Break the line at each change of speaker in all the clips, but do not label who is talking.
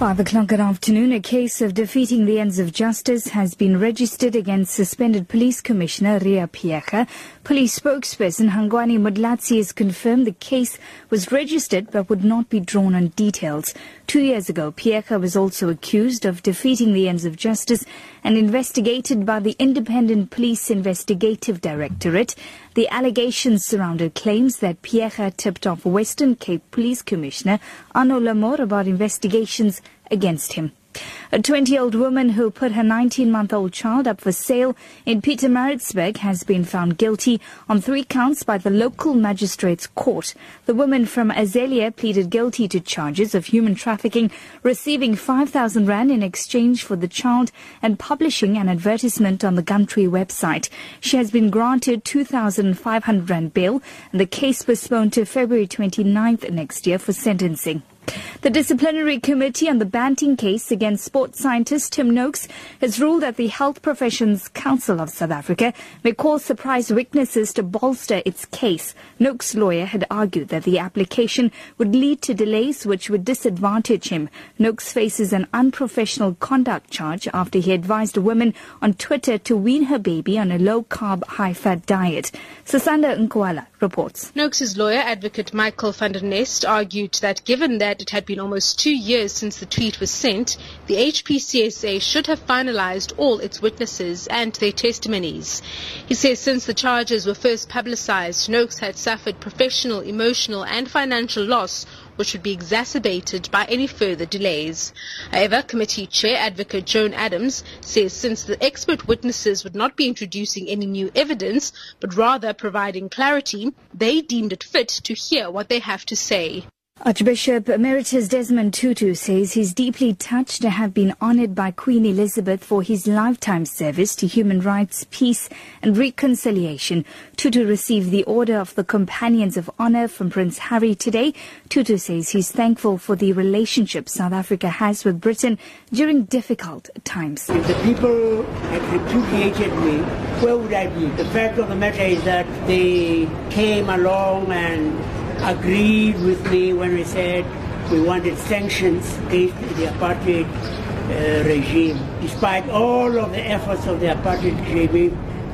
5 o'clock at afternoon, a case of defeating the ends of justice has been registered against suspended Police Commissioner Ria Phiyega. Police spokesperson Hangwani Mulaudzi has confirmed the case was registered but would not be drawn on details. Two years ago, Phiyega was also accused of defeating the ends of justice and investigated by the Independent Police Investigative Directorate. The allegations surrounded claims that Phiyega tipped off Western Cape Police Commissioner Arno Lamoer about investigations against him. A 20-year-old woman who put her 19-month-old child up for sale in Pietermaritzburg has been found guilty on three counts by the local magistrate's court. The woman from Azalea pleaded guilty to charges of human trafficking, receiving 5,000 rand in exchange for the child and publishing an advertisement on the Gumtree website. She has been granted 2,500 rand bail and the case postponed to February 29th next year for sentencing. The disciplinary committee on the Banting case against sports scientist Tim Noakes has ruled that the Health Professions Council of South Africa may call surprise witnesses to bolster its case. Noakes' lawyer had argued that the application would lead to delays which would disadvantage him. Noakes faces an unprofessional conduct charge after he advised a woman on Twitter to wean her baby on a low-carb, high-fat diet. Sasanda Nkwala reports.
Noakes' lawyer, advocate Michael van der Nest, argued that given that it had been almost two years since the tweet was sent, the HPCSA should have finalized all its witnesses and their testimonies. He says since the charges were first publicized, Noakes had suffered professional, emotional and financial loss which would be exacerbated by any further delays. However, committee chair advocate Joan Adams says since the expert witnesses would not be introducing any new evidence, but rather providing clarity, they deemed it fit to hear what they have to say.
Archbishop Emeritus Desmond Tutu says he's deeply touched to have been honored by Queen Elizabeth for his lifetime service to human rights, peace and reconciliation. Tutu received the Order of the Companions of Honor from Prince Harry today. Tutu says he's thankful for the relationship South Africa has with Britain during difficult times.
If the people had repudiated me, where would I be? The fact of the matter is that they came along and agreed with me when we said we wanted sanctions against the apartheid uh, regime. Despite all of the efforts of the apartheid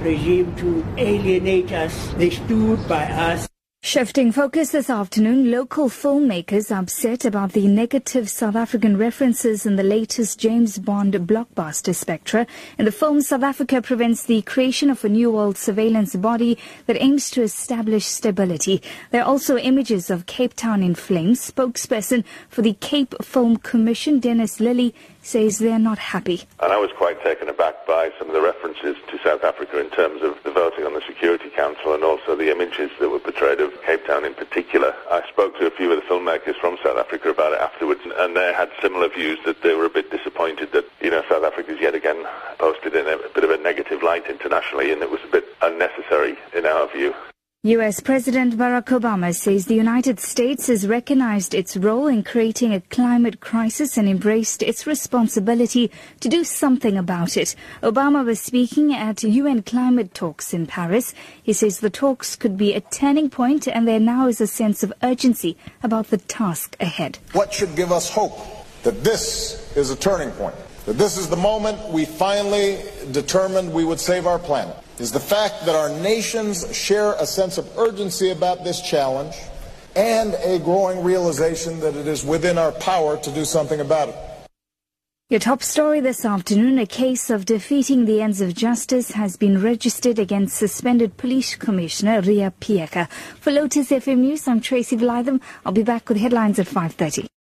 regime to alienate us, they stood by us.
Shifting focus this afternoon, local filmmakers upset about the negative South African references in the latest James Bond blockbuster Spectre. In the film, South Africa prevents the creation of a new world surveillance body that aims to establish stability. There are also images of Cape Town in flames. Spokesperson for the Cape Film Commission, Dennis Lilly, says they're not happy.
And I was quite taken aback by some of the references to South Africa in terms of the voting on the Security Council and also the images that were portrayed of Cape Town in particular. I spoke to a few of the filmmakers from South Africa about it afterwards and they had similar views that they were a bit disappointed that, you know, South Africa's yet again posted in a bit of a negative light internationally and it was a bit unnecessary in our view.
U.S. President Barack Obama says the United States has recognized its role in creating a climate crisis and embraced its responsibility to do something about it. Obama was speaking at UN climate talks in Paris. He says the talks could be a turning point and there now is a sense of urgency about the task ahead.
What should give us hope that this is a turning point? That this is the moment we finally determined we would save our planet is the fact that our nations share a sense of urgency about this challenge and a growing realization that it is within our power to do something about it.
Your top story this afternoon, a case of defeating the ends of justice has been registered against suspended police commissioner Ria Phiyega. For Lotus FM News, I'm Tracy Valaydham. I'll be back with headlines at 5.30.